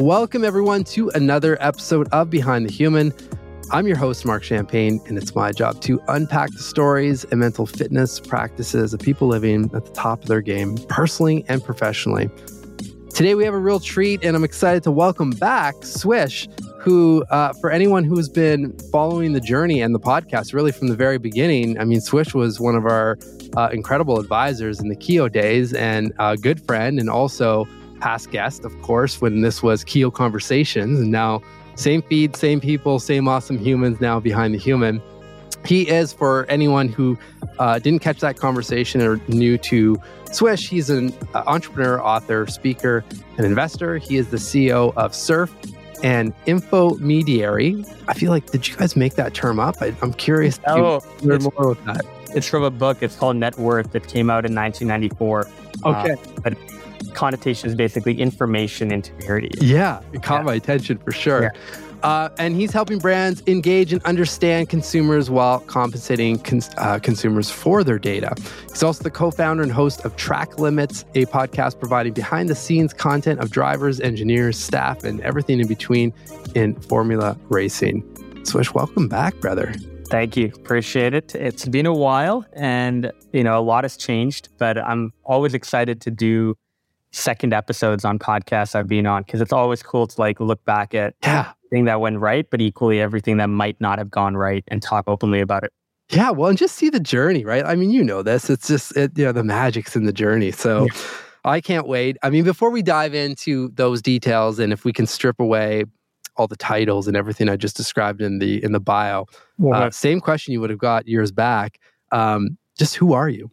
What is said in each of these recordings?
welcome everyone to another episode of Behind the Human. I'm your host, Marc Champagne, and it's my job to unpack the stories and mental fitness practices of people living at the top of their game, personally and professionally. Today, we have a real treat, and I'm excited to welcome back Swish, who, uh, for anyone who has been following the journey and the podcast really from the very beginning, I mean, Swish was one of our uh, incredible advisors in the Keo days and a good friend, and also past guest, of course, when this was Keo Conversations, and now same feed, same people, same awesome humans now behind the human. He is, for anyone who uh, didn't catch that conversation or new to Swish, he's an uh, entrepreneur, author, speaker, and investor. He is the CEO of Surf and Infomediary. I feel like, did you guys make that term up? I, am curious oh, learn more with that. It's from a book. It's called Net Worth. It came out in 1994. Okay. Uh, but connotation is basically information integrity. Yeah, it caught yeah. my attention for sure. Yeah. Uh, and he's helping brands engage and understand consumers while compensating cons- uh, consumers for their data. He's also the co founder and host of Track Limits, a podcast providing behind the scenes content of drivers, engineers, staff, and everything in between in Formula Racing. Swish, welcome back, brother. Thank you. Appreciate it. It's been a while and, you know, a lot has changed, but I'm always excited to do second episodes on podcasts I've been on because it's always cool to like look back at yeah. everything that went right, but equally everything that might not have gone right and talk openly about it. Yeah, well, and just see the journey, right? I mean, you know this. It's just it, you know the magic's in the journey. So yeah. I can't wait. I mean, before we dive into those details, and if we can strip away all the titles and everything I just described in the in the bio, uh, same question you would have got years back. Um, just who are you?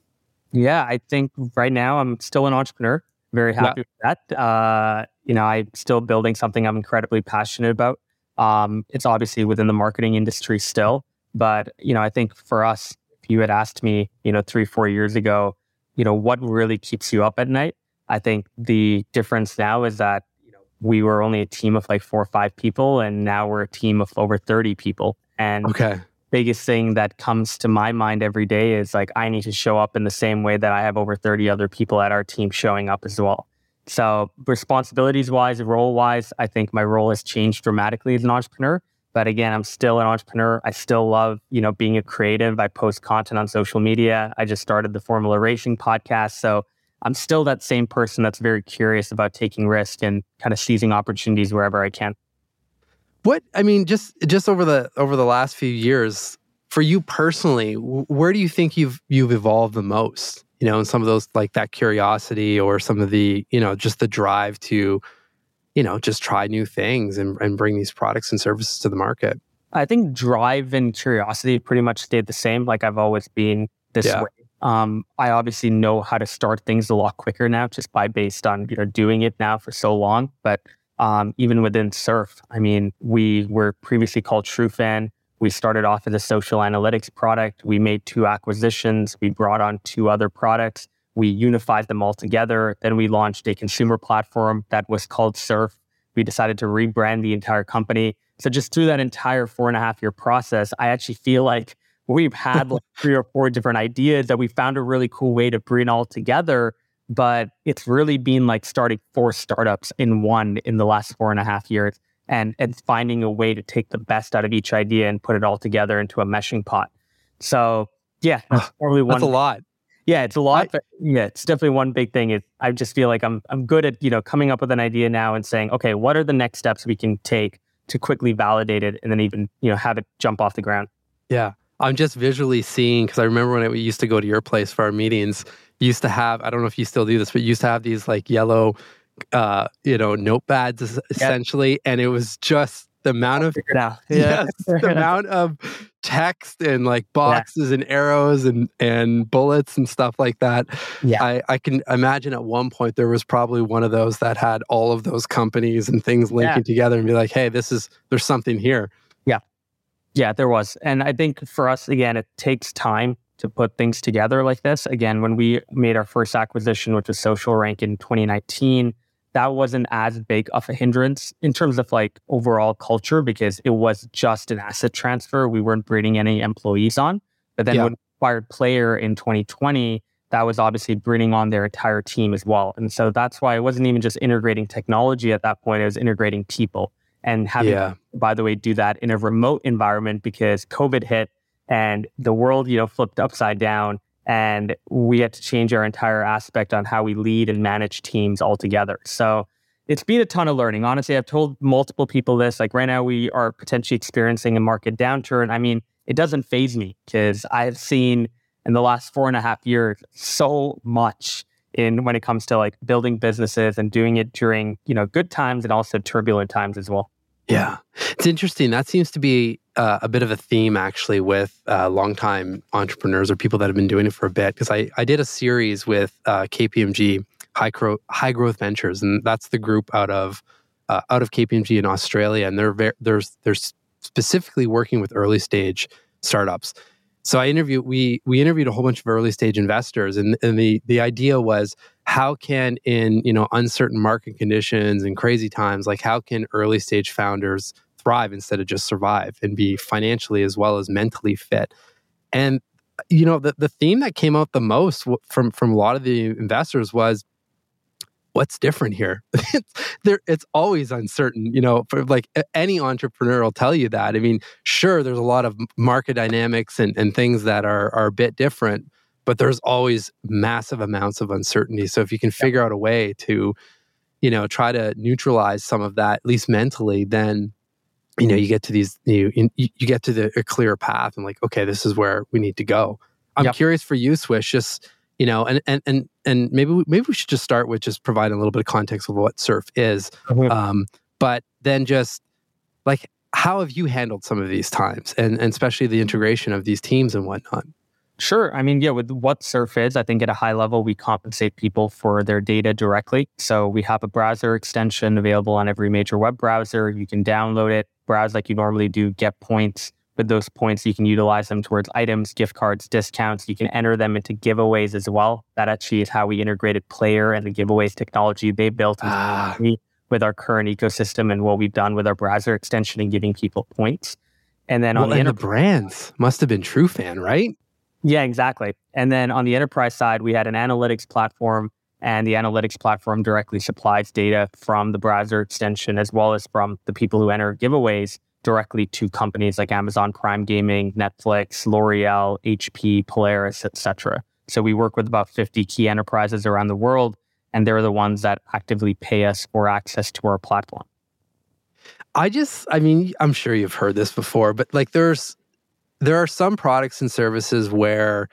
Yeah, I think right now I'm still an entrepreneur. Very happy yeah. with that. Uh, you know, I'm still building something I'm incredibly passionate about. Um, it's obviously within the marketing industry still, but you know, I think for us, if you had asked me, you know, three, four years ago, you know, what really keeps you up at night? I think the difference now is that you know we were only a team of like four or five people, and now we're a team of over thirty people. And okay, biggest thing that comes to my mind every day is like I need to show up in the same way that I have over 30 other people at our team showing up as well. So responsibilities wise, role wise, I think my role has changed dramatically as an entrepreneur. But again, I'm still an entrepreneur. I still love, you know, being a creative. I post content on social media. I just started the Formula Racing podcast. So I'm still that same person that's very curious about taking risk and kind of seizing opportunities wherever I can. What I mean, just just over the over the last few years, for you personally, where do you think you've you've evolved the most? You know, in some of those like that curiosity or some of the you know just the drive to, you know, just try new things and and bring these products and services to the market. I think drive and curiosity pretty much stayed the same. Like I've always been this yeah. way. Um, I obviously know how to start things a lot quicker now, just by based on you know doing it now for so long. But um, even within Surf. I mean, we were previously called TrueFan. We started off as a social analytics product. We made two acquisitions. We brought on two other products. We unified them all together. Then we launched a consumer platform that was called Surf. We decided to rebrand the entire company. So just through that entire four and a half year process, I actually feel like we've had like three or four different ideas that we found a really cool way to bring all together but it's really been like starting four startups in one in the last four and a half years and and finding a way to take the best out of each idea and put it all together into a meshing pot. So yeah, that's probably one. That's a lot. Yeah, it's a lot, I, yeah, it's definitely one big thing. Is I just feel like I'm I'm good at you know coming up with an idea now and saying, okay, what are the next steps we can take to quickly validate it and then even you know have it jump off the ground. Yeah, I'm just visually seeing because I remember when I used to go to your place for our meetings used to have i don't know if you still do this but used to have these like yellow uh you know notepads essentially yep. and it was just the amount of yeah. yes, the amount of text and like boxes yeah. and arrows and and bullets and stuff like that yeah I, I can imagine at one point there was probably one of those that had all of those companies and things linking yeah. together and be like hey this is there's something here yeah there was and i think for us again it takes time to put things together like this. Again, when we made our first acquisition, which was SocialRank in 2019, that wasn't as big of a hindrance in terms of like overall culture because it was just an asset transfer. We weren't bringing any employees on. But then yeah. when we acquired Player in 2020, that was obviously bringing on their entire team as well. And so that's why it wasn't even just integrating technology at that point, it was integrating people and having, yeah. by the way, do that in a remote environment because COVID hit and the world, you know, flipped upside down and we had to change our entire aspect on how we lead and manage teams altogether. So it's been a ton of learning. Honestly, I've told multiple people this. Like right now, we are potentially experiencing a market downturn. I mean, it doesn't phase me because I've seen in the last four and a half years so much in when it comes to like building businesses and doing it during you know good times and also turbulent times as well. Yeah, it's interesting. That seems to be uh, a bit of a theme actually with uh, longtime entrepreneurs or people that have been doing it for a bit. Because I I did a series with uh, KPMG High, Cro- High Growth Ventures, and that's the group out of uh, out of KPMG in Australia, and they're they're they're specifically working with early stage startups. So I interviewed we we interviewed a whole bunch of early stage investors, and, and the the idea was how can in you know uncertain market conditions and crazy times, like how can early stage founders thrive instead of just survive and be financially as well as mentally fit? And you know the the theme that came out the most from from a lot of the investors was what's different here? there, it's always uncertain. You know, for like any entrepreneur will tell you that. I mean, sure, there's a lot of market dynamics and, and things that are are a bit different, but there's always massive amounts of uncertainty. So if you can figure out a way to, you know, try to neutralize some of that, at least mentally, then you know you get to these you you, get to the a clear path and like okay, this is where we need to go. I'm yep. curious for you, Swish, just you know and and and and maybe we, maybe we should just start with just providing a little bit of context of what surf is mm-hmm. um, but then just like how have you handled some of these times and, and especially the integration of these teams and whatnot Sure. I mean, yeah, with what Surf is, I think at a high level, we compensate people for their data directly. So we have a browser extension available on every major web browser. You can download it, browse like you normally do, get points, with those points, you can utilize them towards items, gift cards, discounts. You can enter them into giveaways as well. That actually is how we integrated Player and the giveaways technology they built ah. with our current ecosystem and what we've done with our browser extension and giving people points. And then well, on the, enter- the brands must have been TrueFan, right? Yeah, exactly. And then on the enterprise side, we had an analytics platform, and the analytics platform directly supplies data from the browser extension as well as from the people who enter giveaways directly to companies like Amazon Prime Gaming, Netflix, L'Oreal, HP, Polaris, etc. So we work with about 50 key enterprises around the world, and they're the ones that actively pay us for access to our platform. I just, I mean, I'm sure you've heard this before, but like there's, there are some products and services where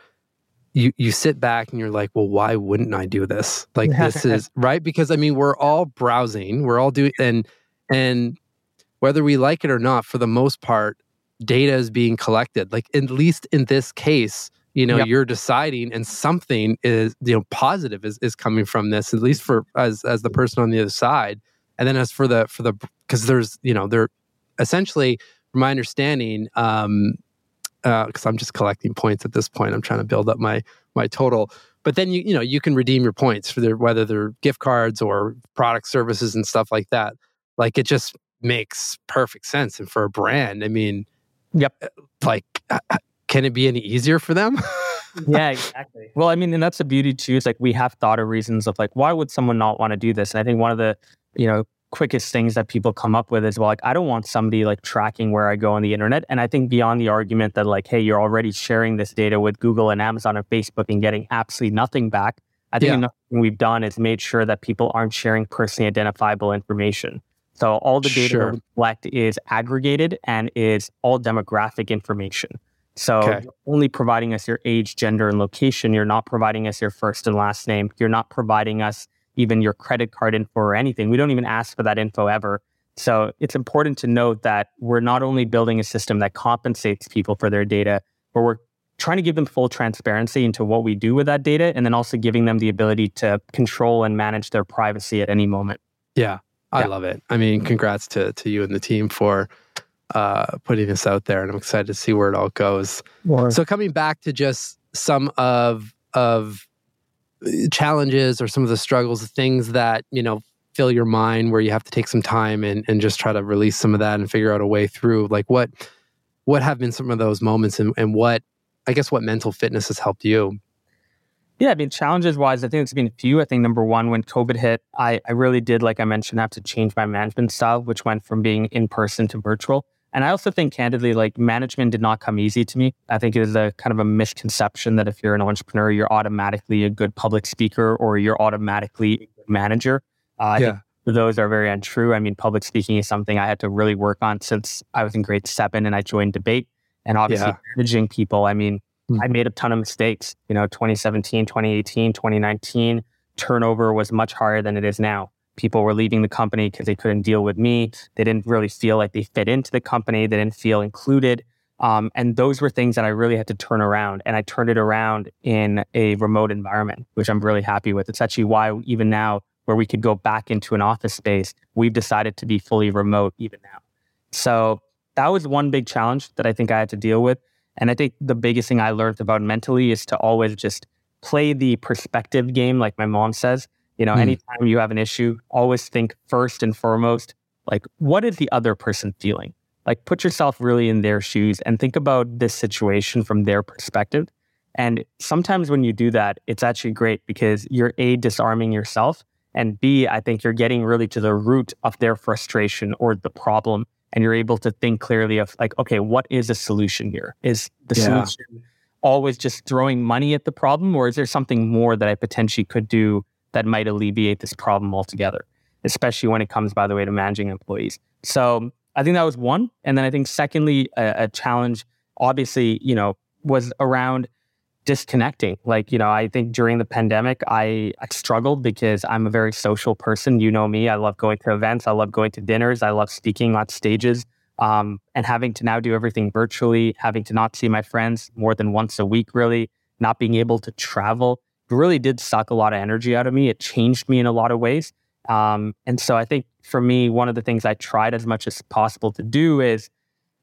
you you sit back and you're like, well, why wouldn't I do this? Like this is right because I mean, we're all browsing, we're all doing, and and whether we like it or not, for the most part, data is being collected. Like at least in this case, you know, yep. you're deciding and something is, you know, positive is, is coming from this, at least for as as the person on the other side. And then as for the for the because there's, you know, they're essentially, from my understanding, um, because uh, I'm just collecting points at this point. I'm trying to build up my my total. But then you you know you can redeem your points for their whether they're gift cards or product services and stuff like that. Like it just makes perfect sense. And for a brand, I mean, yep. Uh, like, uh, uh, can it be any easier for them? yeah, exactly. Well, I mean, and that's the beauty too. It's like we have thought of reasons of like why would someone not want to do this? And I think one of the you know quickest things that people come up with is well, like I don't want somebody like tracking where I go on the internet. And I think beyond the argument that like, hey, you're already sharing this data with Google and Amazon and Facebook and getting absolutely nothing back. I think yeah. another thing we've done is made sure that people aren't sharing personally identifiable information. So all the data sure. we collect is aggregated and is all demographic information. So okay. only providing us your age, gender, and location. You're not providing us your first and last name. You're not providing us even your credit card info or anything. We don't even ask for that info ever. So it's important to note that we're not only building a system that compensates people for their data, but we're trying to give them full transparency into what we do with that data and then also giving them the ability to control and manage their privacy at any moment. Yeah. I yeah. love it. I mean, congrats to to you and the team for uh, putting this out there, and I'm excited to see where it all goes. More. So, coming back to just some of of uh, challenges or some of the struggles, the things that you know fill your mind, where you have to take some time and and just try to release some of that and figure out a way through. Like what what have been some of those moments, and and what I guess what mental fitness has helped you. Yeah, I mean, challenges wise, I think it's been a few. I think number one, when COVID hit, I, I really did, like I mentioned, have to change my management style, which went from being in person to virtual. And I also think, candidly, like management did not come easy to me. I think it is a kind of a misconception that if you're an entrepreneur, you're automatically a good public speaker or you're automatically a good manager. Uh, yeah. those are very untrue. I mean, public speaking is something I had to really work on since I was in grade seven and I joined debate. And obviously, yeah. managing people, I mean, Mm-hmm. I made a ton of mistakes. You know, 2017, 2018, 2019, turnover was much higher than it is now. People were leaving the company because they couldn't deal with me. They didn't really feel like they fit into the company. They didn't feel included. Um, and those were things that I really had to turn around. And I turned it around in a remote environment, which I'm really happy with. It's actually why, even now, where we could go back into an office space, we've decided to be fully remote even now. So that was one big challenge that I think I had to deal with. And I think the biggest thing I learned about mentally is to always just play the perspective game, like my mom says. You know, mm. anytime you have an issue, always think first and foremost, like, what is the other person feeling? Like, put yourself really in their shoes and think about this situation from their perspective. And sometimes when you do that, it's actually great because you're A, disarming yourself. And B, I think you're getting really to the root of their frustration or the problem and you're able to think clearly of like, okay, what is a solution here? Is the yeah. solution always just throwing money at the problem, or is there something more that I potentially could do that might alleviate this problem altogether? Especially when it comes, by the way, to managing employees. So I think that was one, and then I think secondly, a, a challenge, obviously, you know, was around disconnecting. Like, you know, I think during the pandemic, I, I struggled because I'm a very social person. You know me. I love going to events. I love going to dinners. I love speaking on stages. Um, and having to now do everything virtually, having to not see my friends more than once a week, really, not being able to travel, really did suck a lot of energy out of me. It changed me in a lot of ways. Um, and so I think for me, one of the things I tried as much as possible to do is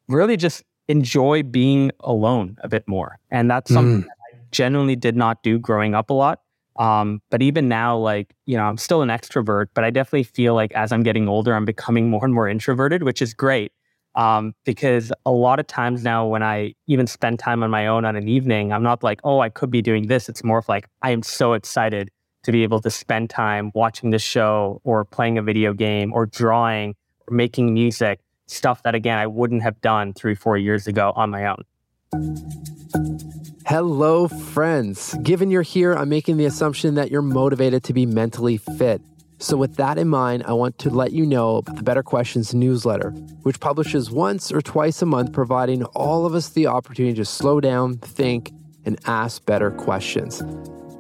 really just enjoy being alone a bit more. And that's something mm genuinely did not do growing up a lot. Um, but even now, like, you know, I'm still an extrovert, but I definitely feel like as I'm getting older, I'm becoming more and more introverted, which is great. Um, because a lot of times now, when I even spend time on my own on an evening, I'm not like, oh, I could be doing this. It's more of like, I am so excited to be able to spend time watching this show or playing a video game or drawing or making music, stuff that, again, I wouldn't have done three, four years ago on my own. Hello, friends. Given you're here, I'm making the assumption that you're motivated to be mentally fit. So, with that in mind, I want to let you know about the Better Questions newsletter, which publishes once or twice a month, providing all of us the opportunity to slow down, think, and ask better questions.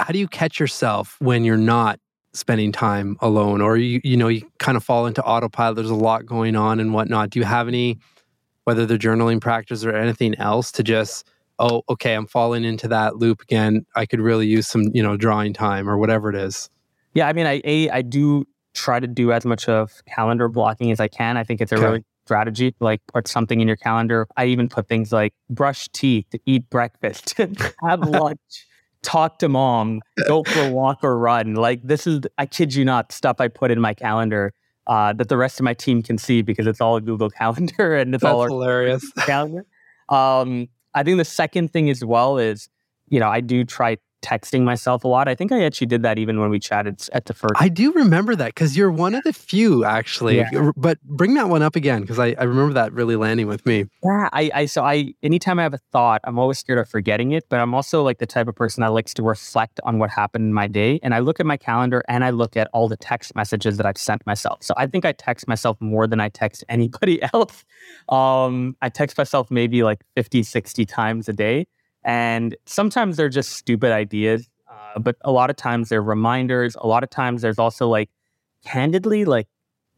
how do you catch yourself when you're not spending time alone or you you know you kind of fall into autopilot there's a lot going on and whatnot do you have any whether they're journaling practice or anything else to just oh, okay, I'm falling into that loop again. I could really use some, you know, drawing time or whatever it is. Yeah, I mean, I a, I do try to do as much of calendar blocking as I can. I think it's a okay. really strategy, like put something in your calendar. I even put things like brush teeth, eat breakfast, have lunch, talk to mom, go for a walk or run. Like this is, I kid you not, stuff I put in my calendar uh, that the rest of my team can see because it's all a Google Calendar and it's That's all hilarious calendar. Um, I think the second thing as well is, you know, I do try texting myself a lot. I think I actually did that even when we chatted at the first. I do remember that because you're one of the few actually. Yeah. But bring that one up again because I, I remember that really landing with me. Yeah, I, I so I anytime I have a thought, I'm always scared of forgetting it. But I'm also like the type of person that likes to reflect on what happened in my day, and I look at my calendar and I look at all the text messages that I've sent myself. So I think I text myself more than I text anybody else. Um, I text myself maybe like 50, 60 times a day. And sometimes they're just stupid ideas, uh, but a lot of times they're reminders. A lot of times there's also like, candidly, like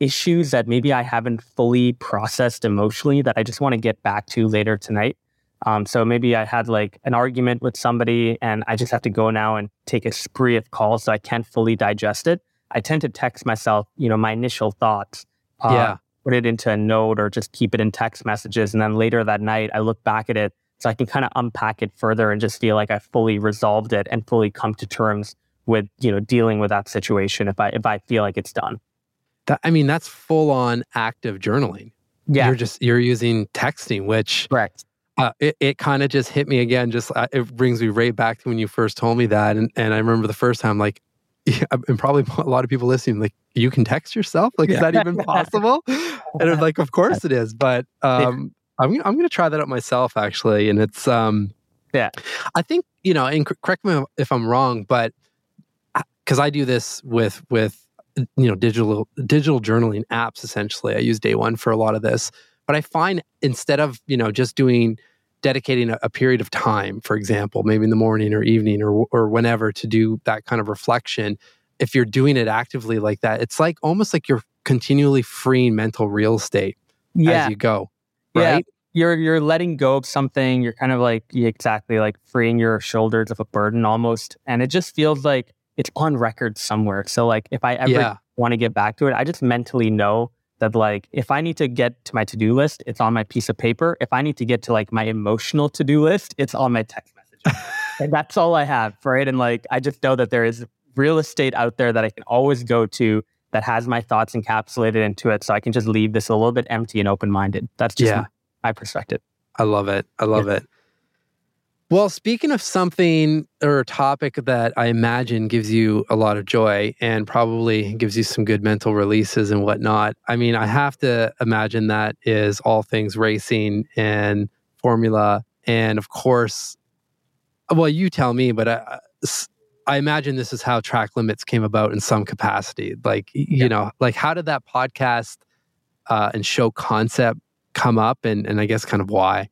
issues that maybe I haven't fully processed emotionally that I just want to get back to later tonight. Um, so maybe I had like an argument with somebody and I just have to go now and take a spree of calls so I can't fully digest it. I tend to text myself, you know, my initial thoughts. Uh, yeah. Put it into a note or just keep it in text messages. And then later that night, I look back at it so I can kind of unpack it further and just feel like I fully resolved it and fully come to terms with, you know, dealing with that situation if I if I feel like it's done. That, I mean, that's full on active journaling. Yeah. You're just you're using texting, which correct. Uh, it it kind of just hit me again. Just uh, it brings me right back to when you first told me that, and and I remember the first time, like, yeah, and probably a lot of people listening, like, you can text yourself, like, is that even possible? and I'm like, of course it is, but um, I'm I'm going to try that out myself actually, and it's um, yeah, I think you know, and correct me if I'm wrong, but because uh, I do this with with you know digital digital journaling apps essentially, I use Day One for a lot of this, but I find instead of you know just doing dedicating a, a period of time, for example, maybe in the morning or evening or or whenever to do that kind of reflection, if you're doing it actively like that, it's like almost like you're continually freeing mental real estate yeah. as you go right? You're you're letting go of something. You're kind of like exactly like freeing your shoulders of a burden almost, and it just feels like it's on record somewhere. So like if I ever yeah. want to get back to it, I just mentally know that like if I need to get to my to do list, it's on my piece of paper. If I need to get to like my emotional to do list, it's on my text message, and that's all I have, right? And like I just know that there is real estate out there that I can always go to that has my thoughts encapsulated into it. So I can just leave this a little bit empty and open minded. That's just yeah. My, my, perspective. I love it. I love yeah. it. Well, speaking of something or a topic that I imagine gives you a lot of joy and probably gives you some good mental releases and whatnot, I mean, I have to imagine that is all things racing and formula. And of course, well, you tell me, but uh, I imagine this is how track limits came about in some capacity. Like, yeah. you know, like how did that podcast uh, and show concept come up and, and I guess kind of why?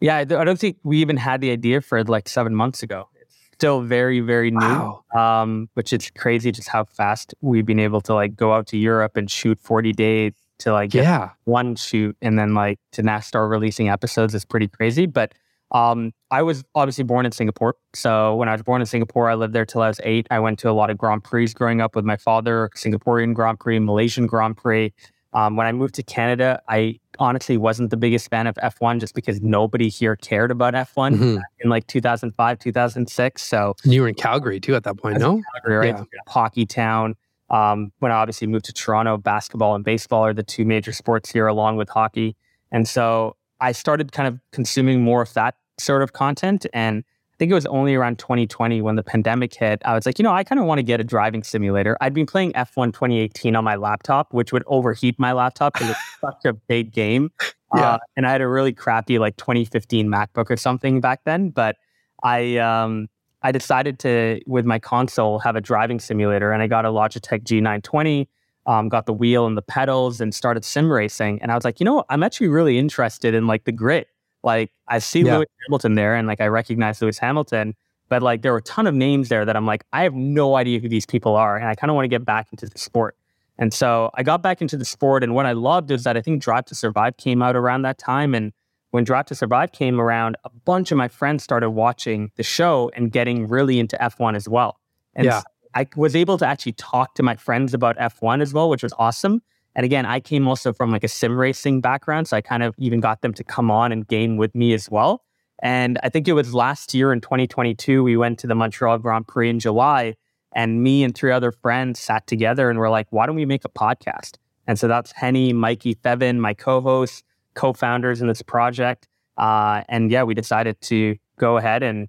Yeah, I don't think we even had the idea for it like seven months ago. It's still very, very new, wow. um, which is crazy just how fast we've been able to like go out to Europe and shoot 40 days to like get yeah. one shoot and then like to now start releasing episodes is pretty crazy. But um, I was obviously born in Singapore. So when I was born in Singapore, I lived there till I was eight. I went to a lot of Grand Prix growing up with my father, Singaporean Grand Prix, Malaysian Grand Prix. Um, when I moved to Canada, I honestly wasn't the biggest fan of F1 just because nobody here cared about F1 mm-hmm. in like 2005, 2006. So you were in Calgary too at that point, no? Calgary, right? Yeah. Hockey town. Um, when I obviously moved to Toronto, basketball and baseball are the two major sports here, along with hockey. And so I started kind of consuming more of that sort of content. And I think it was only around 2020 when the pandemic hit. I was like, you know, I kind of want to get a driving simulator. I'd been playing F1 2018 on my laptop, which would overheat my laptop because it's such a big game. Yeah. Uh, and I had a really crappy like 2015 MacBook or something back then. But I, um, I decided to, with my console, have a driving simulator, and I got a Logitech G920. Um, got the wheel and the pedals, and started sim racing. And I was like, you know, what? I'm actually really interested in like the grit like I see yeah. Lewis Hamilton there and like I recognize Lewis Hamilton, but like there were a ton of names there that I'm like, I have no idea who these people are. And I kind of want to get back into the sport. And so I got back into the sport. And what I loved is that I think Drive to Survive came out around that time. And when Drive to Survive came around, a bunch of my friends started watching the show and getting really into F1 as well. And yeah. So I was able to actually talk to my friends about F1 as well, which was awesome. And again, I came also from like a sim racing background. So I kind of even got them to come on and game with me as well. And I think it was last year in 2022, we went to the Montreal Grand Prix in July. And me and three other friends sat together and we're like, why don't we make a podcast? And so that's Henny, Mikey Fevin, my co hosts, co founders in this project. Uh, and yeah, we decided to go ahead and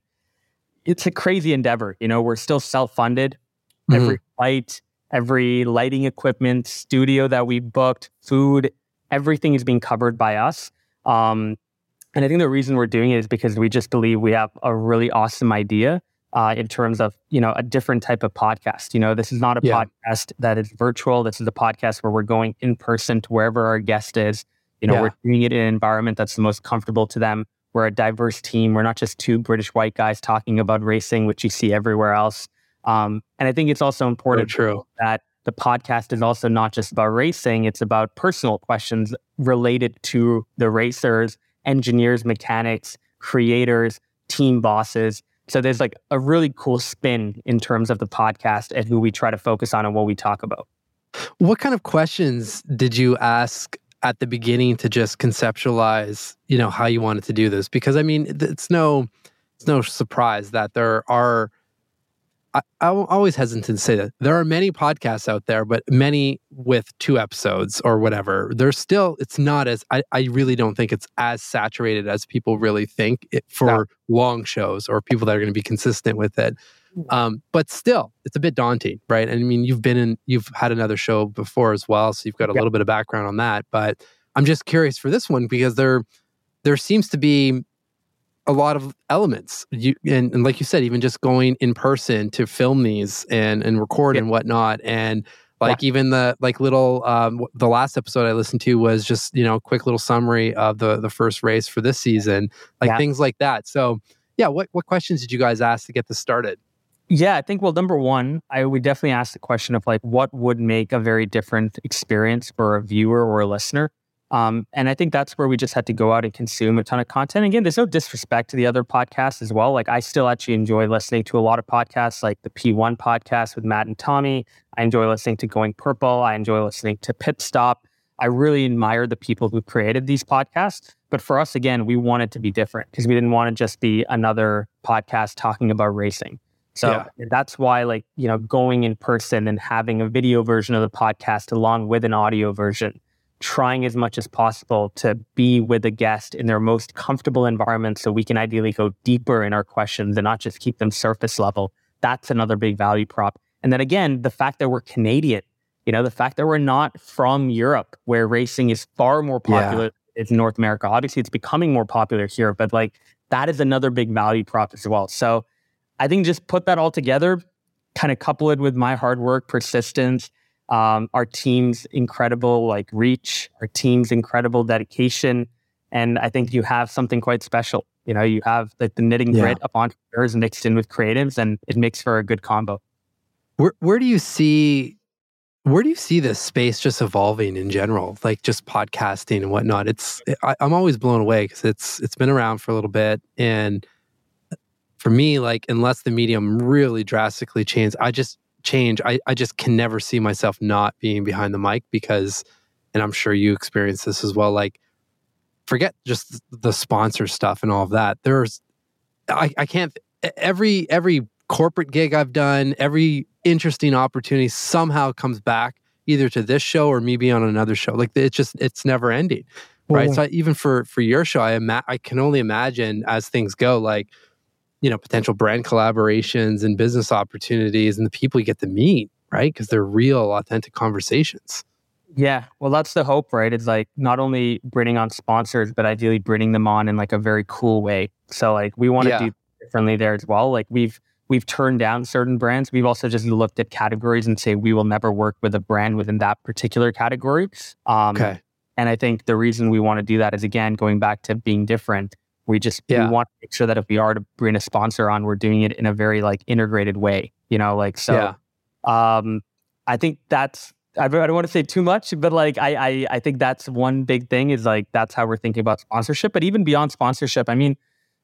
it's a crazy endeavor. You know, we're still self funded. Mm-hmm. Every flight, every lighting equipment, studio that we booked, food, everything is being covered by us. Um, and I think the reason we're doing it is because we just believe we have a really awesome idea uh, in terms of you know a different type of podcast. You know, this is not a yeah. podcast that is virtual. This is a podcast where we're going in person to wherever our guest is. You know, yeah. we're doing it in an environment that's the most comfortable to them. We're a diverse team. We're not just two British white guys talking about racing, which you see everywhere else. Um, and I think it's also important true. that the podcast is also not just about racing, it's about personal questions related to the racers, engineers, mechanics, creators, team bosses. So there's like a really cool spin in terms of the podcast and who we try to focus on and what we talk about. What kind of questions did you ask at the beginning to just conceptualize, you know, how you wanted to do this? Because I mean, it's no it's no surprise that there are I, I'm always hesitant to say that there are many podcasts out there, but many with two episodes or whatever. There's still, it's not as, I, I really don't think it's as saturated as people really think it, for no. long shows or people that are going to be consistent with it. Mm. Um, but still, it's a bit daunting, right? And I mean, you've been in, you've had another show before as well, so you've got a yeah. little bit of background on that. But I'm just curious for this one because there, there seems to be a lot of elements. You and, and, like you said, even just going in person to film these and and record yeah. and whatnot, and like yeah. even the like little um, the last episode I listened to was just you know a quick little summary of the the first race for this season, like yeah. things like that. So yeah, what what questions did you guys ask to get this started? Yeah, I think well, number one, I would definitely ask the question of like what would make a very different experience for a viewer or a listener. Um, and I think that's where we just had to go out and consume a ton of content. Again, there's no disrespect to the other podcasts as well. Like I still actually enjoy listening to a lot of podcasts, like the P1 podcast with Matt and Tommy. I enjoy listening to Going Purple. I enjoy listening to Pit Stop. I really admire the people who created these podcasts. But for us, again, we wanted to be different because we didn't want to just be another podcast talking about racing. So yeah. that's why, like, you know, going in person and having a video version of the podcast along with an audio version trying as much as possible to be with a guest in their most comfortable environment so we can ideally go deeper in our questions and not just keep them surface level. That's another big value prop. And then again, the fact that we're Canadian, you know, the fact that we're not from Europe where racing is far more popular yeah. in North America. Obviously, it's becoming more popular here, but like that is another big value prop as well. So I think just put that all together, kind of couple it with my hard work, persistence, um, our team's incredible like reach, our team's incredible dedication, and I think you have something quite special. You know, you have like the knitting yeah. grit of entrepreneurs mixed in with creatives, and it makes for a good combo. Where where do you see where do you see this space just evolving in general, like just podcasting and whatnot? It's I, I'm always blown away because it's it's been around for a little bit, and for me, like unless the medium really drastically changes, I just change, I, I just can never see myself not being behind the mic because, and I'm sure you experience this as well. Like, forget just the sponsor stuff and all of that. There's, I, I can't, every, every corporate gig I've done, every interesting opportunity somehow comes back either to this show or me being on another show. Like, it's just, it's never ending. Right. So I, even for, for your show, I, ima- I can only imagine as things go, like, you know potential brand collaborations and business opportunities and the people you get to meet right? Because they're real authentic conversations. Yeah. Well that's the hope right? It's like not only bringing on sponsors but ideally bringing them on in like a very cool way. So like we want to yeah. do differently there as well. Like we've we've turned down certain brands. We've also just looked at categories and say we will never work with a brand within that particular category. Um, okay. and i think the reason we want to do that is again going back to being different we just yeah. we want to make sure that if we are to bring a sponsor on, we're doing it in a very like integrated way. You know, like so. Yeah. Um, I think that's I don't want to say too much, but like I, I I think that's one big thing is like that's how we're thinking about sponsorship. But even beyond sponsorship, I mean,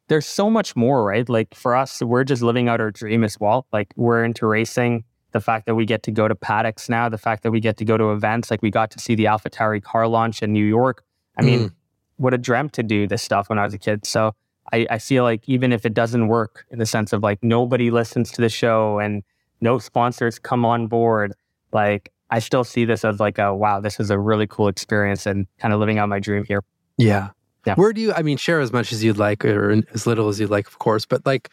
there's so much more, right? Like for us, we're just living out our dream as well. Like we're into racing. The fact that we get to go to paddocks now, the fact that we get to go to events, like we got to see the AlphaTauri car launch in New York. I mean, mm would have dreamt to do this stuff when I was a kid. So I, I feel like even if it doesn't work in the sense of like nobody listens to the show and no sponsors come on board, like I still see this as like a wow, this is a really cool experience and kind of living out my dream here. Yeah. Yeah. Where do you I mean share as much as you'd like or as little as you'd like, of course, but like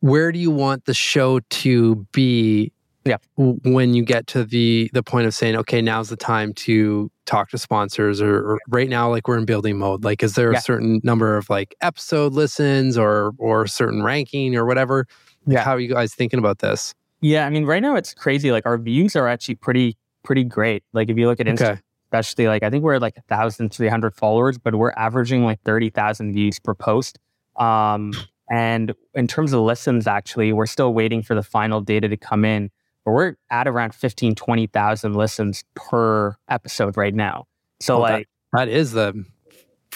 where do you want the show to be yeah. when you get to the the point of saying okay now's the time to talk to sponsors or, or right now like we're in building mode like is there yeah. a certain number of like episode listens or or certain ranking or whatever yeah. how are you guys thinking about this yeah i mean right now it's crazy like our views are actually pretty pretty great like if you look at instagram okay. especially like i think we're at like 1300 followers but we're averaging like 30000 views per post um and in terms of listens actually we're still waiting for the final data to come in but we're at around 15, 20,000 listens per episode right now. So, like, that, that is the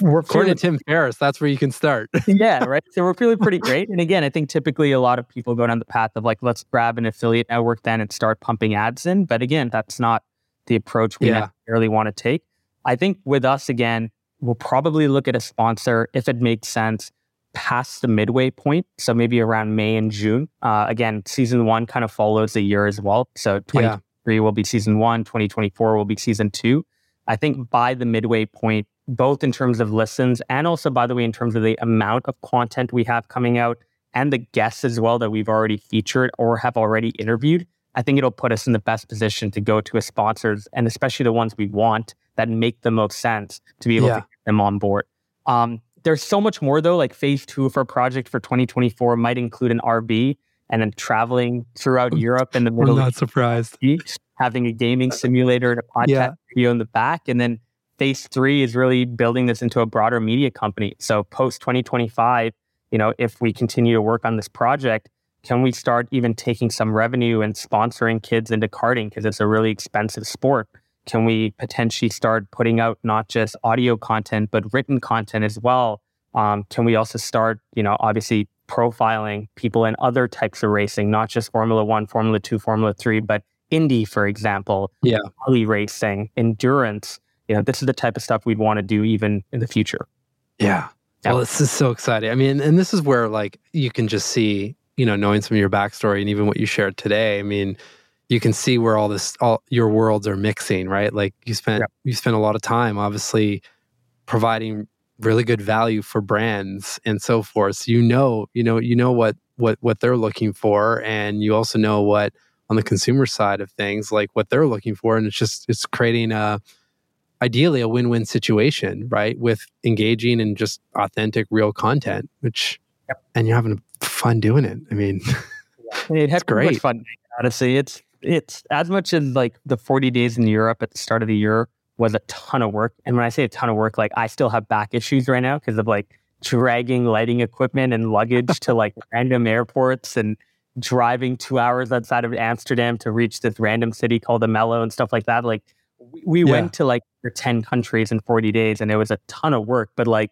we're according feeling, to Tim Ferriss, that's where you can start. yeah, right. So we're feeling pretty great. And again, I think typically a lot of people go down the path of like, let's grab an affiliate network then and start pumping ads in. But again, that's not the approach we yeah. necessarily want to take. I think with us again, we'll probably look at a sponsor if it makes sense past the midway point. So maybe around May and June. Uh, again, season one kind of follows the year as well. So 2023 yeah. will be season one, 2024 will be season two. I think by the midway point, both in terms of listens and also, by the way, in terms of the amount of content we have coming out and the guests as well that we've already featured or have already interviewed, I think it'll put us in the best position to go to a sponsors and especially the ones we want that make the most sense to be able yeah. to get them on board. Um, there's so much more though, like phase two of our project for 2024 might include an RV and then traveling throughout Europe and the Middle I'm not surprised. East, having a gaming simulator and a podcast yeah. video in the back. And then phase three is really building this into a broader media company. So post 2025, you know, if we continue to work on this project, can we start even taking some revenue and sponsoring kids into karting because it's a really expensive sport? Can we potentially start putting out not just audio content but written content as well? Um, can we also start, you know, obviously profiling people in other types of racing, not just Formula One, Formula Two, Formula Three, but Indy, for example, yeah, rally racing, endurance. You know, this is the type of stuff we'd want to do even in the future. Yeah. yeah. Well, this is so exciting. I mean, and this is where like you can just see, you know, knowing some of your backstory and even what you shared today. I mean, you can see where all this, all your worlds are mixing, right? Like you spent, yeah. you spent a lot of time, obviously, providing really good value for brands and so forth. So you know, you know, you know what what what they're looking for, and you also know what on the consumer side of things, like what they're looking for, and it's just it's creating a ideally a win-win situation, right? With engaging and just authentic, real content, which yep. and you're having fun doing it. I mean, it had great fun. Honestly, it's it's as much as like the 40 days in Europe at the start of the year was a ton of work. And when I say a ton of work, like I still have back issues right now because of like dragging lighting equipment and luggage to like random airports and driving two hours outside of Amsterdam to reach this random city called Almelo and stuff like that. Like we, we yeah. went to like 10 countries in 40 days and it was a ton of work, but like,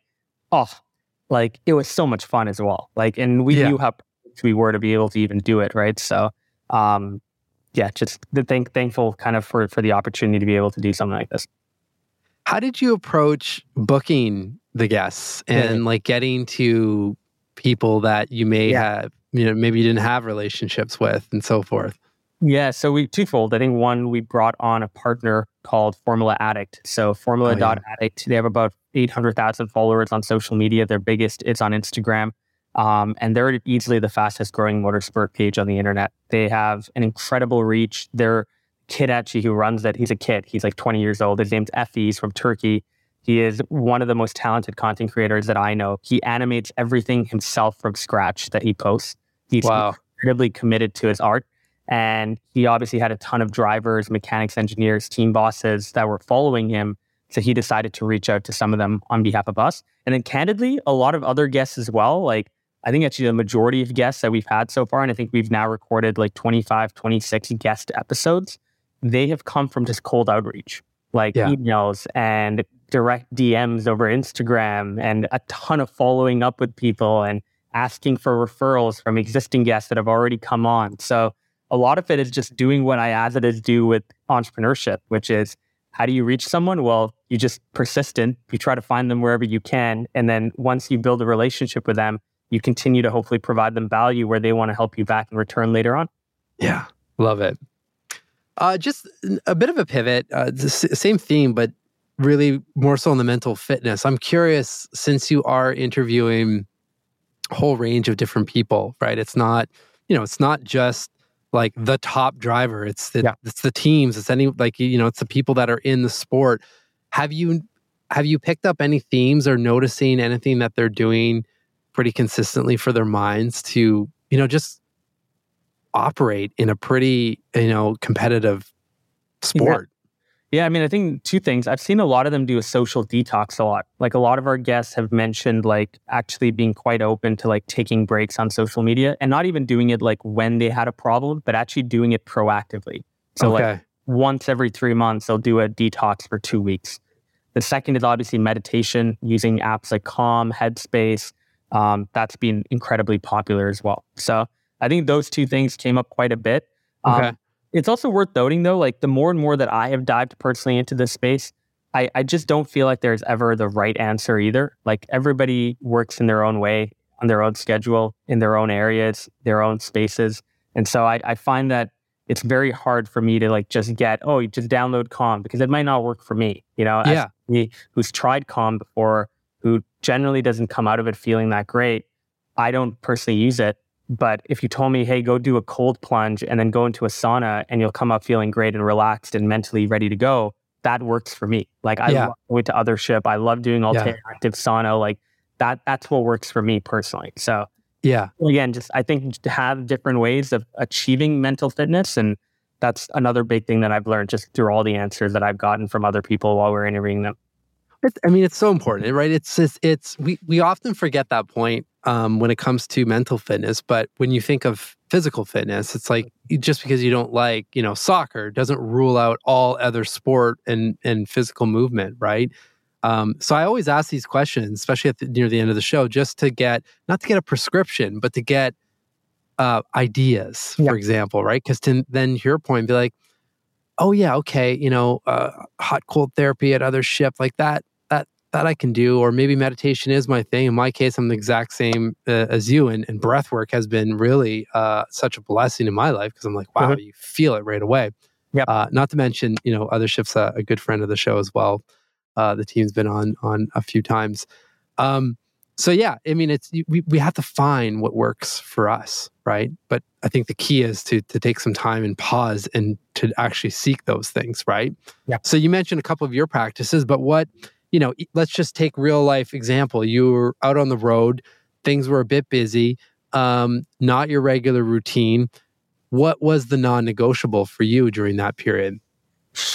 oh, like it was so much fun as well. Like, and we yeah. knew how we were to be able to even do it. Right. So, um, yeah, just the thank, thankful kind of for, for the opportunity to be able to do something like this. How did you approach booking the guests and yeah. like getting to people that you may yeah. have, you know, maybe you didn't have relationships with and so forth? Yeah, so we twofold. I think one, we brought on a partner called Formula Addict. So Formula.addict, oh, yeah. they have about 800,000 followers on social media. Their biggest is on Instagram. Um, and they're easily the fastest growing motorsport page on the internet. They have an incredible reach. Their kid actually who runs that, he's a kid. He's like 20 years old. His name's Effie. He's from Turkey. He is one of the most talented content creators that I know. He animates everything himself from scratch that he posts. He's wow. incredibly committed to his art. And he obviously had a ton of drivers, mechanics, engineers, team bosses that were following him. So he decided to reach out to some of them on behalf of us. And then, candidly, a lot of other guests as well. Like I think actually the majority of guests that we've had so far, and I think we've now recorded like 25, 26 guest episodes, they have come from just cold outreach, like yeah. emails and direct DMs over Instagram and a ton of following up with people and asking for referrals from existing guests that have already come on. So a lot of it is just doing what I as it is do with entrepreneurship, which is how do you reach someone? Well, you just persistent, you try to find them wherever you can. And then once you build a relationship with them, you continue to hopefully provide them value where they want to help you back in return later on. Yeah, love it. Uh, just a bit of a pivot, uh, same theme, but really more so on the mental fitness. I'm curious, since you are interviewing a whole range of different people, right? It's not, you know, it's not just like the top driver. It's the yeah. it's the teams. It's any like you know, it's the people that are in the sport. Have you have you picked up any themes or noticing anything that they're doing pretty consistently for their minds to, you know, just operate in a pretty, you know, competitive sport. Yeah. I mean, I think two things. I've seen a lot of them do a social detox a lot. Like a lot of our guests have mentioned like actually being quite open to like taking breaks on social media and not even doing it like when they had a problem, but actually doing it proactively. So okay. like once every three months, they'll do a detox for two weeks. The second is obviously meditation using apps like Calm, Headspace. Um, that's been incredibly popular as well. So I think those two things came up quite a bit. Um, okay. It's also worth noting though, like the more and more that I have dived personally into this space, I, I just don't feel like there's ever the right answer either. Like everybody works in their own way, on their own schedule, in their own areas, their own spaces. And so I, I find that it's very hard for me to like just get, oh, you just download Calm because it might not work for me. You know, yeah. me who's tried Calm before, generally doesn't come out of it feeling that great. I don't personally use it. But if you told me, hey, go do a cold plunge and then go into a sauna and you'll come up feeling great and relaxed and mentally ready to go, that works for me. Like I yeah. love going to Othership. I love doing alternative yeah. sauna. Like that that's what works for me personally. So yeah. Again, just I think to have different ways of achieving mental fitness and that's another big thing that I've learned just through all the answers that I've gotten from other people while we're interviewing them. It's, I mean, it's so important, right? It's, it's, it's we, we often forget that point um, when it comes to mental fitness. But when you think of physical fitness, it's like just because you don't like, you know, soccer doesn't rule out all other sport and, and physical movement, right? Um, so I always ask these questions, especially at the, near the end of the show, just to get not to get a prescription, but to get uh, ideas, yeah. for example, right? Because to then your point, be like, oh yeah, okay, you know, uh, hot cold therapy at Othership like that that I can do, or maybe meditation is my thing. In my case, I'm the exact same uh, as you, and, and breath work has been really uh, such a blessing in my life because I'm like, wow, mm-hmm. you feel it right away. Yep. Uh, not to mention, you know, Othership's a, a good friend of the show as well. Uh, the team's been on on a few times. Um, so yeah, I mean, it's we, we have to find what works for us, right? But I think the key is to to take some time and pause and to actually seek those things, right? Yeah. So you mentioned a couple of your practices, but what you know, let's just take real life example. You were out on the road, things were a bit busy, um, not your regular routine. What was the non negotiable for you during that period?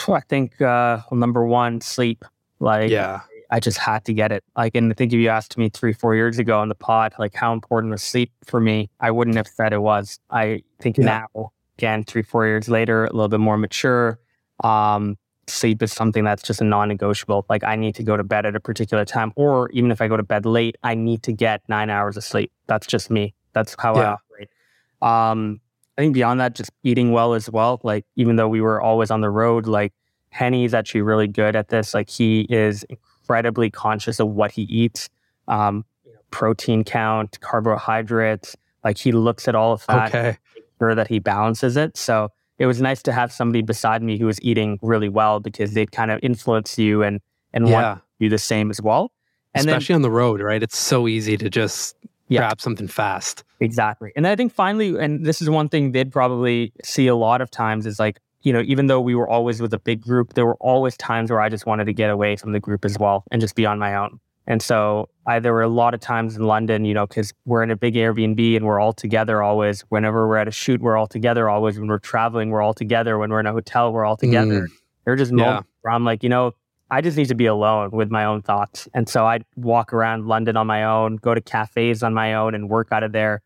I think uh, number one, sleep. Like, yeah, I just had to get it. Like, and I think if you asked me three, four years ago on the pod, like how important was sleep for me, I wouldn't have said it was. I think yeah. now, again, three, four years later, a little bit more mature. Um, sleep is something that's just a non-negotiable. Like I need to go to bed at a particular time, or even if I go to bed late, I need to get nine hours of sleep. That's just me. That's how yeah. I operate. Um, I think beyond that, just eating well as well. Like even though we were always on the road, like Henny is actually really good at this. Like he is incredibly conscious of what he eats, um, protein count, carbohydrates. Like he looks at all of that, okay. sure that he balances it. So it was nice to have somebody beside me who was eating really well because they'd kind of influence you and and yeah. want you the same as well. And Especially then, on the road, right? It's so easy to just yeah. grab something fast. Exactly. And I think finally, and this is one thing they'd probably see a lot of times is like, you know, even though we were always with a big group, there were always times where I just wanted to get away from the group as well and just be on my own. And so I, there were a lot of times in London, you know, because we're in a big Airbnb and we're all together always. Whenever we're at a shoot, we're all together always. When we're traveling, we're all together. When we're in a hotel, we're all together. Mm. There are just moments yeah. where I'm like, you know, I just need to be alone with my own thoughts. And so I'd walk around London on my own, go to cafes on my own and work out of there.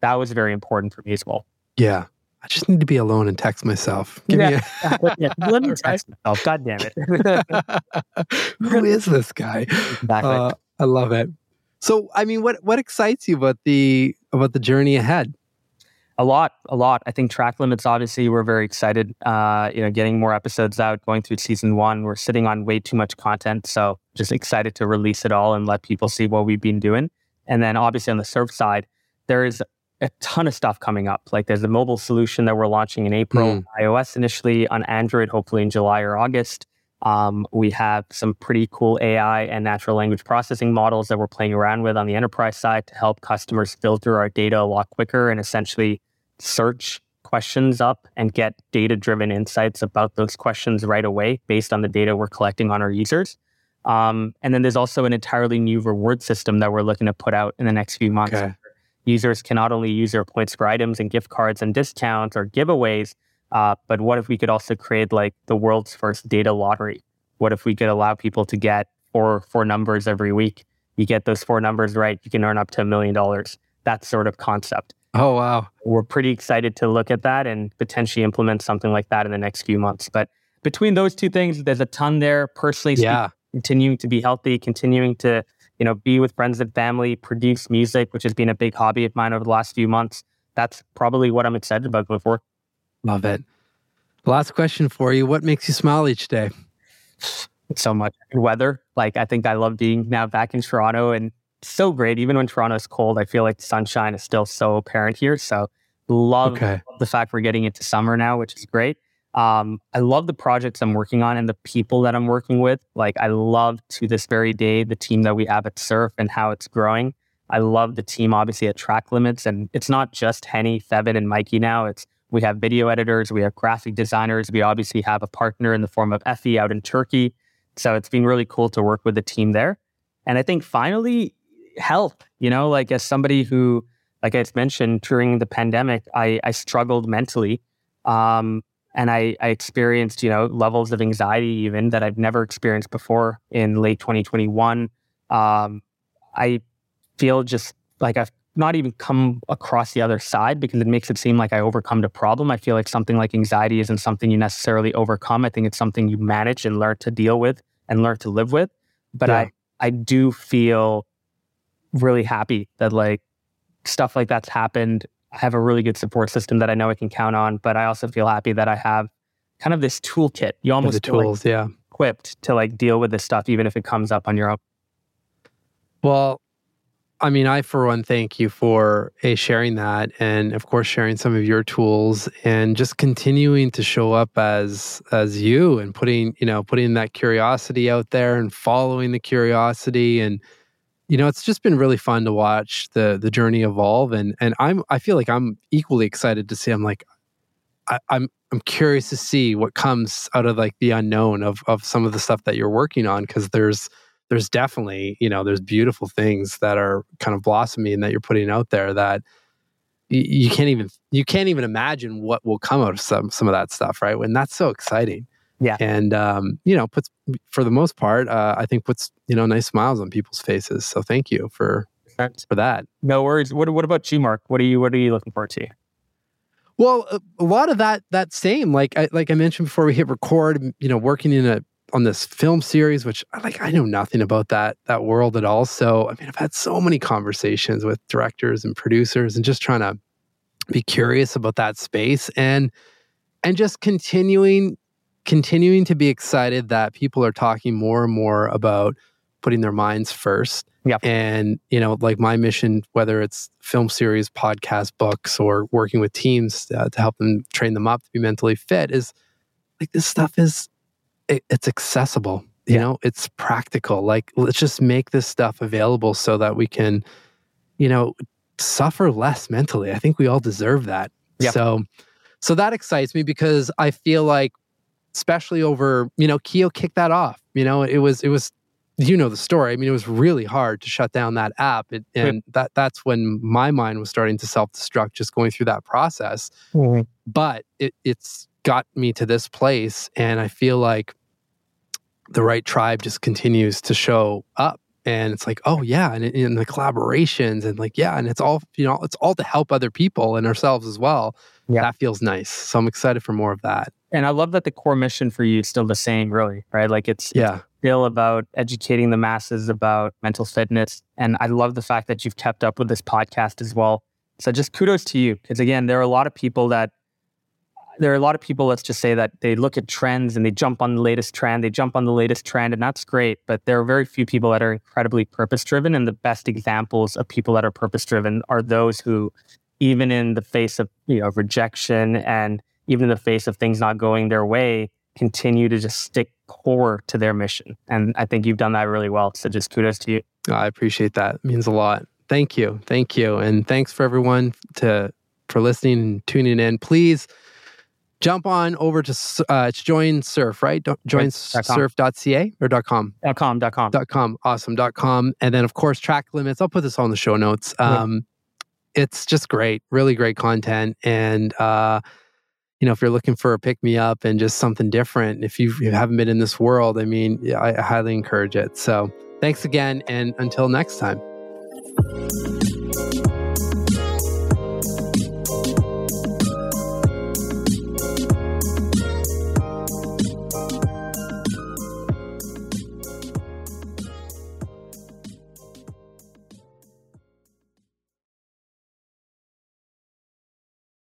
That was very important for me as well. Yeah. I just need to be alone and text myself. Give yeah. Me a... yeah. Let me text myself. God damn it. Who is this guy? Exactly. Uh, I love it. So, I mean, what what excites you about the about the journey ahead? A lot, a lot. I think track limits. Obviously, we're very excited. Uh, you know, getting more episodes out, going through season one. We're sitting on way too much content, so just excited to release it all and let people see what we've been doing. And then, obviously, on the surf side, there is a ton of stuff coming up. Like there's a mobile solution that we're launching in April, mm. iOS initially, on Android, hopefully in July or August. Um, we have some pretty cool AI and natural language processing models that we're playing around with on the enterprise side to help customers filter our data a lot quicker and essentially search questions up and get data driven insights about those questions right away based on the data we're collecting on our users. Um, and then there's also an entirely new reward system that we're looking to put out in the next few months. Okay users can not only use their points for items and gift cards and discounts or giveaways, uh, but what if we could also create like the world's first data lottery? What if we could allow people to get four four numbers every week? You get those four numbers right, you can earn up to a million dollars. That sort of concept. Oh wow. We're pretty excited to look at that and potentially implement something like that in the next few months. But between those two things, there's a ton there. Personally, yeah. continuing to be healthy, continuing to, you know, be with friends and family, produce music, which has been a big hobby of mine over the last few months. That's probably what I'm excited about going forward. Love it. Last question for you. What makes you smile each day? So much weather. Like I think I love being now back in Toronto and so great. Even when Toronto is cold, I feel like the sunshine is still so apparent here. So love okay. the fact we're getting into summer now, which is great. Um, I love the projects I'm working on and the people that I'm working with. Like I love to this very day the team that we have at Surf and how it's growing. I love the team obviously at Track Limits, and it's not just Henny, Thevin, and Mikey now. It's we have video editors, we have graphic designers, we obviously have a partner in the form of Effie out in Turkey. So it's been really cool to work with the team there. And I think finally, health. You know, like as somebody who, like I mentioned during the pandemic, I, I struggled mentally. Um, and I, I experienced, you know, levels of anxiety even that I've never experienced before in late 2021. Um, I feel just like I've not even come across the other side because it makes it seem like I overcome the problem. I feel like something like anxiety isn't something you necessarily overcome. I think it's something you manage and learn to deal with and learn to live with. But yeah. I, I do feel really happy that like stuff like that's happened I have a really good support system that I know I can count on, but I also feel happy that I have kind of this toolkit. You almost the tools, like yeah, equipped to like deal with this stuff, even if it comes up on your own. Well, I mean, I for one thank you for a sharing that, and of course sharing some of your tools, and just continuing to show up as as you, and putting you know putting that curiosity out there, and following the curiosity, and you know it's just been really fun to watch the the journey evolve and and i'm i feel like i'm equally excited to see i'm like I, i'm i'm curious to see what comes out of like the unknown of of some of the stuff that you're working on because there's there's definitely you know there's beautiful things that are kind of blossoming that you're putting out there that you, you can't even you can't even imagine what will come out of some some of that stuff right and that's so exciting yeah. And, um, you know, puts, for the most part, uh, I think puts, you know, nice smiles on people's faces. So thank you for, for that. No worries. What, what about you, Marc? What are you, what are you looking forward to? Well, a, a lot of that, that same, like I, like I mentioned before we hit record, you know, working in a, on this film series, which like I know nothing about that that world at all. So I mean, I've had so many conversations with directors and producers, and just trying to be curious about that space and and just continuing continuing to be excited that people are talking more and more about putting their minds first. Yeah. And, you know, like my mission, whether it's film series, podcast, books, or working with teams uh, to help them train them up to be mentally fit is like this stuff is, it, it's accessible. You yeah. know, it's practical. Like, let's just make this stuff available so that we can, you know, suffer less mentally. I think we all deserve that. Yeah. So, so that excites me because I feel like especially over, you know, Kio kicked that off. You know, it was, it was, you know, the story. I mean, it was really hard to shut down that app. It, and that, that's when my mind was starting to self destruct just going through that process. Mm-hmm. But it, it's got me to this place. And I feel like the right tribe just continues to show up. And it's like oh yeah and in the collaborations and like yeah and it's all you know it's all to help other people and ourselves as well. Yeah. That feels nice. So i'm excited for more of that. And i love that the core mission for you is still the same really right? Like it's yeah. it's still about educating the masses about mental fitness. And i love the fact that you've kept up with this podcast as well. So just kudos to you because again there are a lot of people that there are a lot of people, let's just say that they look at trends and they jump on the latest trend, they jump on the latest trend, and that's great. But there are very few people that are incredibly purpose driven. And the best examples of people that are purpose driven are those who, even in the face of you know rejection and even in the face of things not going their way, continue to just stick core to their mission. And I think you've done that really well. So just kudos to you. Oh, I appreciate that. It means a lot. Thank you. Thank you. And thanks for everyone to for listening and tuning in. Please jump on over to uh, it's join surf right? Joinsurf.ca or com? Dot com dot com. Dot com. Awesome. Dot com. And then of course track limits. I'll put this on the show notes. Um, it's just great. Really great content. And uh, you know if you're looking for a pick me up and just something different if you haven't been in this world i mean i highly encourage it. So thanks again and until next time